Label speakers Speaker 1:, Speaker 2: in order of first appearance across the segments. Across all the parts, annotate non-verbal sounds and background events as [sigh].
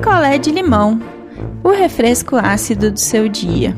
Speaker 1: picolé de limão, o refresco ácido do seu dia.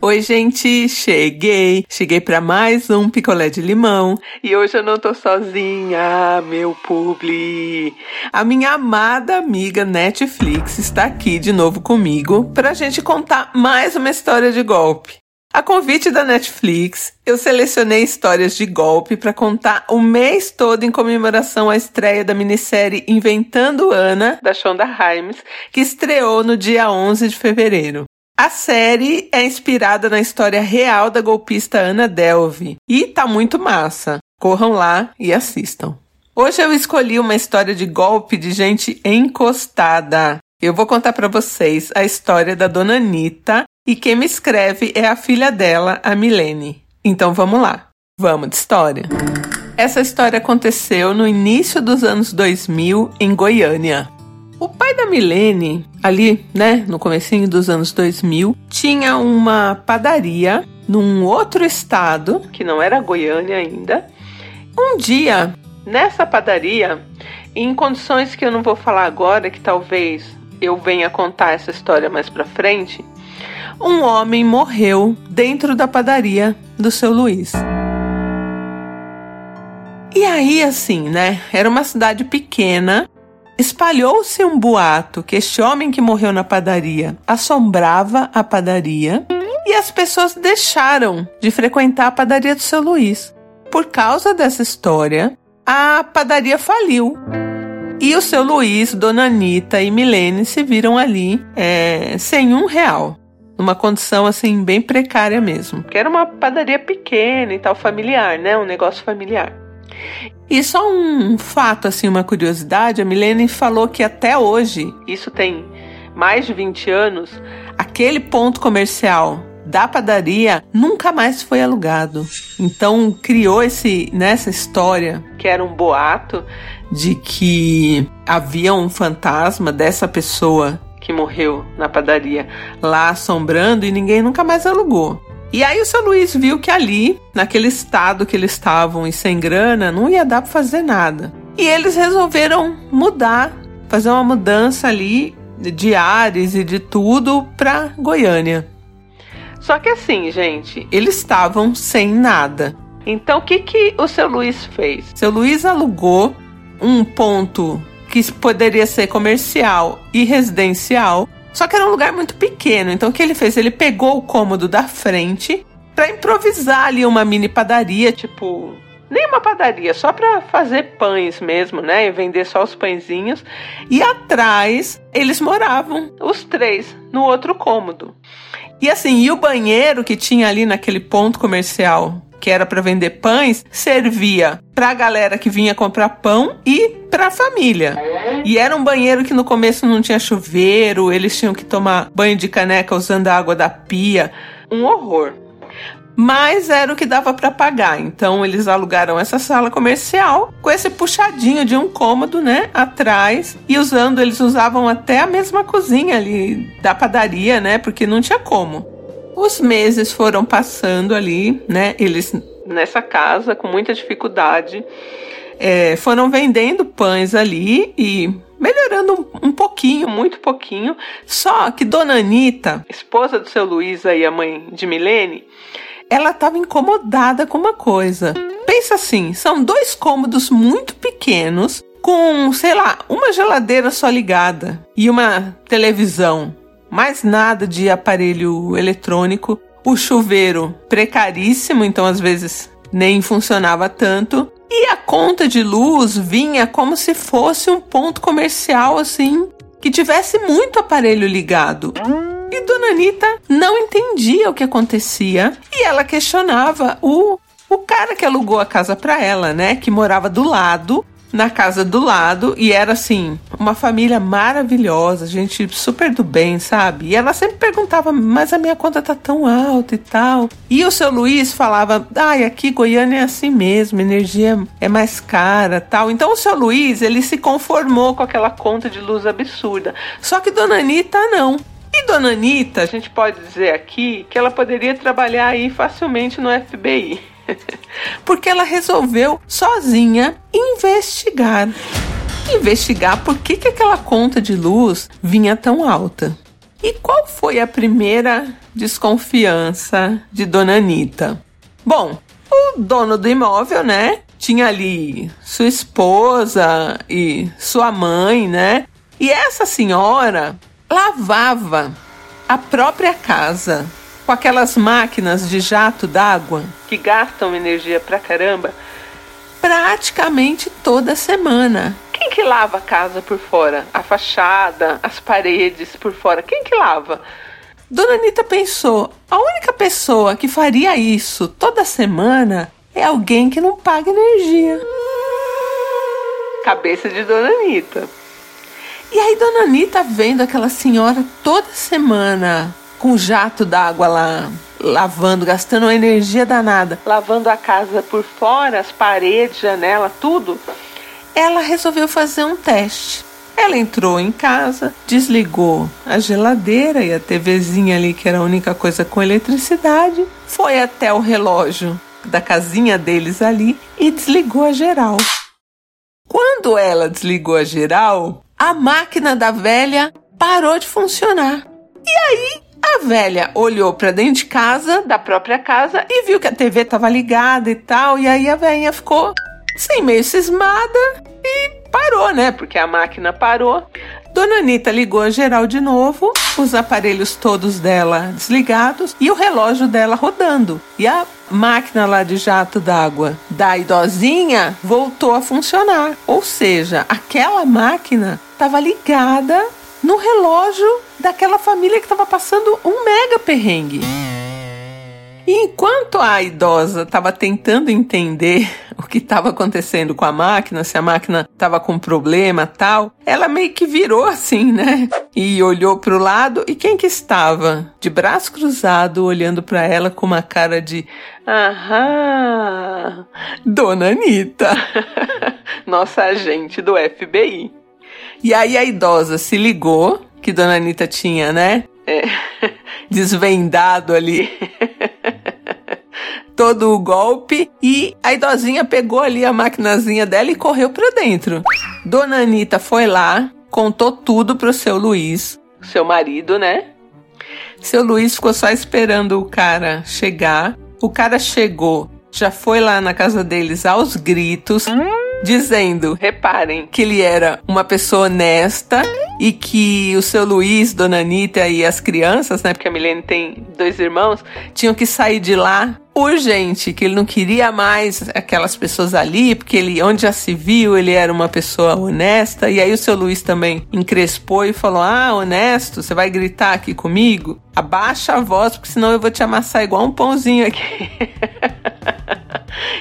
Speaker 2: Oi, gente, cheguei. Cheguei para mais um picolé de limão e hoje eu não tô sozinha, meu publi. A minha amada amiga Netflix está aqui de novo comigo para a gente contar mais uma história de golpe. A convite da Netflix, eu selecionei histórias de golpe para contar o mês todo em comemoração à estreia da minissérie Inventando Ana, da Shonda Rhimes, que estreou no dia 11 de fevereiro. A série é inspirada na história real da golpista Ana Delve e tá muito massa. Corram lá e assistam. Hoje eu escolhi uma história de golpe de gente encostada. Eu vou contar para vocês a história da dona Anitta e quem me escreve é a filha dela, a Milene. Então vamos lá. Vamos de história. Essa história aconteceu no início dos anos 2000 em Goiânia. O pai da Milene, ali, né, no comecinho dos anos 2000, tinha uma padaria num outro estado, que não era Goiânia ainda. Um dia, nessa padaria, em condições que eu não vou falar agora, que talvez eu venha contar essa história mais pra frente, um homem morreu dentro da padaria do seu Luiz. E aí, assim, né? Era uma cidade pequena Espalhou-se um boato que este homem que morreu na padaria assombrava a padaria e as pessoas deixaram de frequentar a padaria do seu Luiz. Por causa dessa história, a padaria faliu. E o seu Luiz, Dona Anitta e Milene se viram ali é, sem um real. Numa condição assim bem precária mesmo. Que era uma padaria pequena e tal, familiar, né? Um negócio familiar. E só um fato, assim, uma curiosidade: a Milene falou que até hoje, isso tem mais de 20 anos, aquele ponto comercial da padaria nunca mais foi alugado. Então criou esse nessa história que era um boato de que havia um fantasma dessa pessoa que morreu na padaria lá assombrando e ninguém nunca mais alugou. E aí o seu Luiz viu que ali, naquele estado que eles estavam e sem grana, não ia dar para fazer nada. E eles resolveram mudar, fazer uma mudança ali de ares e de tudo para Goiânia. Só que assim, gente, eles estavam sem nada. Então o que que o seu Luiz fez? Seu Luiz alugou um ponto que poderia ser comercial e residencial só que era um lugar muito pequeno. Então o que ele fez? Ele pegou o cômodo da frente para improvisar ali uma mini padaria, tipo, nem uma padaria, só para fazer pães mesmo, né? E vender só os pãezinhos. E atrás eles moravam, os três, no outro cômodo. E assim, e o banheiro que tinha ali naquele ponto comercial que era para vender pães, servia para a galera que vinha comprar pão e para a família. E era um banheiro que no começo não tinha chuveiro, eles tinham que tomar banho de caneca usando a água da pia. Um horror. Mas era o que dava para pagar. Então eles alugaram essa sala comercial com esse puxadinho de um cômodo, né, atrás e usando, eles usavam até a mesma cozinha ali da padaria, né, porque não tinha como. Os meses foram passando ali, né? Eles nessa casa com muita dificuldade é, foram vendendo pães ali e melhorando um, um, pouquinho, muito pouquinho. Só que Dona Anitta, esposa do seu Luiz aí, a mãe de Milene, ela estava incomodada com uma coisa. Pensa assim, são dois cômodos muito pequenos com, sei lá, uma geladeira só ligada e uma televisão mais nada de aparelho eletrônico. O chuveiro precaríssimo, então às vezes nem funcionava tanto. E a conta de luz vinha como se fosse um ponto comercial assim, que tivesse muito aparelho ligado. E Dona Anitta não entendia o que acontecia e ela questionava o, o cara que alugou a casa para ela, né? Que morava do lado na casa do lado e era assim, uma família maravilhosa, gente super do bem, sabe? E ela sempre perguntava, mas a minha conta tá tão alta e tal. E o seu Luiz falava, ai, aqui Goiânia é assim mesmo, energia é mais cara, tal. Então o seu Luiz, ele se conformou com aquela conta de luz absurda. Só que Dona Anitta não. E Dona a gente pode dizer aqui que ela poderia trabalhar aí facilmente no FBI. [laughs] porque ela resolveu sozinha investigar. investigar por que, que aquela conta de luz vinha tão alta. E qual foi a primeira desconfiança de Dona Anitta? Bom, o dono do imóvel, né? Tinha ali sua esposa e sua mãe, né? E essa senhora lavava a própria casa com aquelas máquinas de jato d'água que gastam energia pra caramba praticamente toda semana. Quem que lava a casa por fora? A fachada, as paredes por fora? Quem que lava? Dona Anitta pensou: a única pessoa que faria isso toda semana é alguém que não paga energia. Cabeça de Dona Anitta. E aí, Dona Anitta vendo aquela senhora toda semana com jato d'água lá, lavando, gastando uma energia danada, lavando a casa por fora, as paredes, janela, tudo, ela resolveu fazer um teste. Ela entrou em casa, desligou a geladeira e a TVzinha ali, que era a única coisa com eletricidade, foi até o relógio da casinha deles ali e desligou a geral. Quando ela desligou a geral, a máquina da velha parou de funcionar. E aí a velha olhou para dentro de casa, da própria casa, e viu que a TV estava ligada e tal. E aí a velhinha ficou sem meio cismada e parou, né? Porque a máquina parou. Dona Anitta ligou a geral de novo, os aparelhos todos dela desligados e o relógio dela rodando. E a máquina lá de jato d'água da idosinha voltou a funcionar. Ou seja, aquela máquina estava ligada no relógio daquela família que estava passando um mega perrengue. E enquanto a idosa estava tentando entender [laughs] o que estava acontecendo com a máquina, se a máquina estava com problema tal, ela meio que virou assim, né? E olhou para o lado e quem que estava de braço cruzado olhando para ela com uma cara de aham, Dona Anitta, [laughs] nossa agente do FBI. E aí a idosa se ligou que Dona Anitta tinha, né? É, [laughs] desvendado ali [laughs] todo o golpe e a idosinha pegou ali a maquinazinha dela e correu para dentro. Dona Anitta foi lá, contou tudo pro seu Luiz, seu marido, né? Seu Luiz ficou só esperando o cara chegar. O cara chegou, já foi lá na casa deles aos gritos dizendo, reparem, que ele era uma pessoa honesta e que o seu Luiz, Dona Anitta e as crianças, né, porque a Milene tem dois irmãos, tinham que sair de lá urgente, que ele não queria mais aquelas pessoas ali, porque ele, onde já se viu, ele era uma pessoa honesta. E aí o seu Luiz também encrespou e falou: Ah, honesto, você vai gritar aqui comigo? Abaixa a voz, porque senão eu vou te amassar igual um pãozinho aqui. [laughs]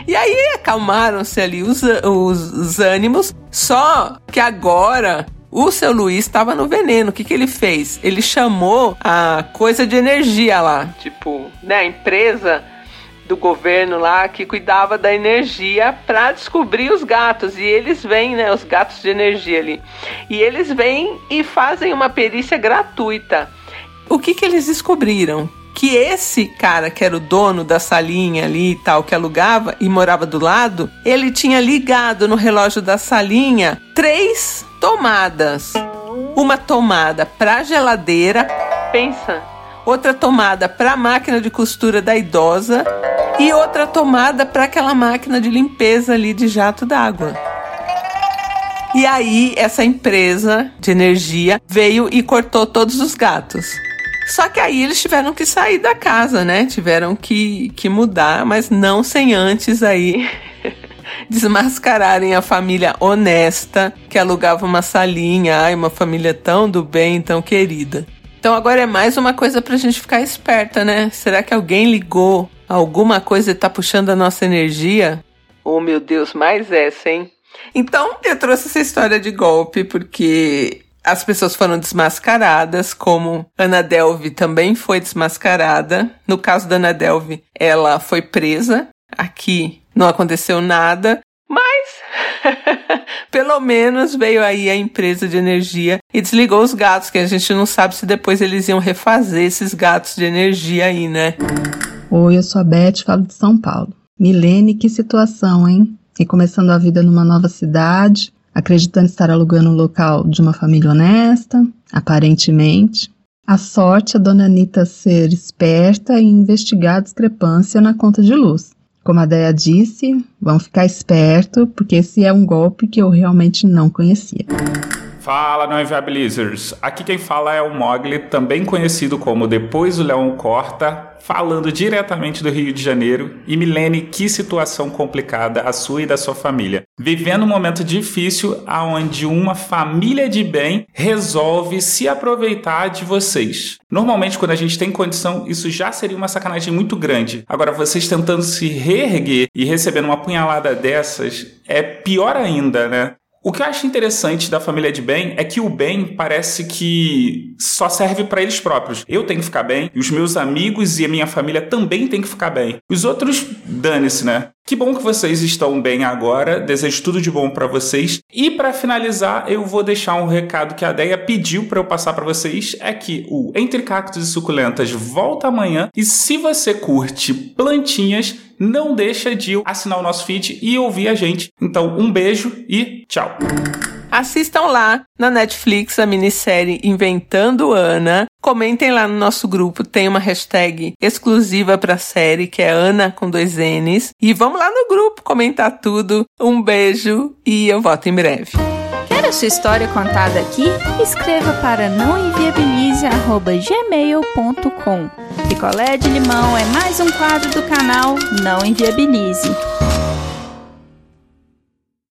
Speaker 2: E aí acalmaram-se ali os, os, os ânimos, só que agora o seu Luiz estava no veneno. O que, que ele fez? Ele chamou a coisa de energia lá, tipo, né, a empresa do governo lá que cuidava da energia para descobrir os gatos e eles vêm, né, os gatos de energia ali. E eles vêm e fazem uma perícia gratuita. O que que eles descobriram? Que esse cara que era o dono da salinha ali e tal, que alugava e morava do lado, ele tinha ligado no relógio da salinha três tomadas. Uma tomada para geladeira, pensa, outra tomada para a máquina de costura da idosa e outra tomada para aquela máquina de limpeza ali de jato d'água. E aí essa empresa de energia veio e cortou todos os gatos. Só que aí eles tiveram que sair da casa, né? Tiveram que, que mudar, mas não sem antes aí [laughs] desmascararem a família honesta que alugava uma salinha, ai, uma família tão do bem, tão querida. Então agora é mais uma coisa pra gente ficar esperta, né? Será que alguém ligou alguma coisa e tá puxando a nossa energia? Oh meu Deus, mais essa, hein? Então eu trouxe essa história de golpe porque as pessoas foram desmascaradas, como Ana Delve também foi desmascarada. No caso da Ana Delve, ela foi presa. Aqui não aconteceu nada, mas [laughs] pelo menos veio aí a empresa de energia e desligou os gatos, que a gente não sabe se depois eles iam refazer esses gatos de energia aí, né?
Speaker 3: Oi, eu sou a Beth, falo de São Paulo. Milene, que situação, hein? E começando a vida numa nova cidade, acreditando estar alugando o local de uma família honesta, aparentemente. A sorte a dona Anitta ser esperta e investigar a discrepância na conta de luz. Como a Deia disse, vamos ficar esperto, porque esse é um golpe que eu realmente não conhecia.
Speaker 4: Fala, não inviabilizers! Aqui quem fala é o Mogli, também conhecido como Depois o Leão Corta, falando diretamente do Rio de Janeiro. E Milene, que situação complicada a sua e da sua família. Vivendo um momento difícil onde uma família de bem resolve se aproveitar de vocês. Normalmente, quando a gente tem condição, isso já seria uma sacanagem muito grande. Agora, vocês tentando se reerguer e recebendo uma punhalada dessas é pior ainda, né? O que eu acho interessante da família de bem é que o bem parece que só serve para eles próprios. Eu tenho que ficar bem, os meus amigos e a minha família também têm que ficar bem. Os outros, dane-se, né? Que bom que vocês estão bem agora. Desejo tudo de bom para vocês. E para finalizar, eu vou deixar um recado que a Deia pediu para eu passar para vocês é que o Entre Cactos e Suculentas volta amanhã e se você curte plantinhas, não deixa de assinar o nosso feed e ouvir a gente. Então, um beijo e tchau.
Speaker 2: Assistam lá na Netflix a minissérie Inventando Ana. Comentem lá no nosso grupo, tem uma hashtag exclusiva para a série, que é Ana com dois N's. E vamos lá no grupo comentar tudo. Um beijo e eu volto em breve.
Speaker 1: Quer a sua história contada aqui? Escreva para nãoenviabilize.gmail.com Picolé de limão é mais um quadro do canal Não Enviabilize.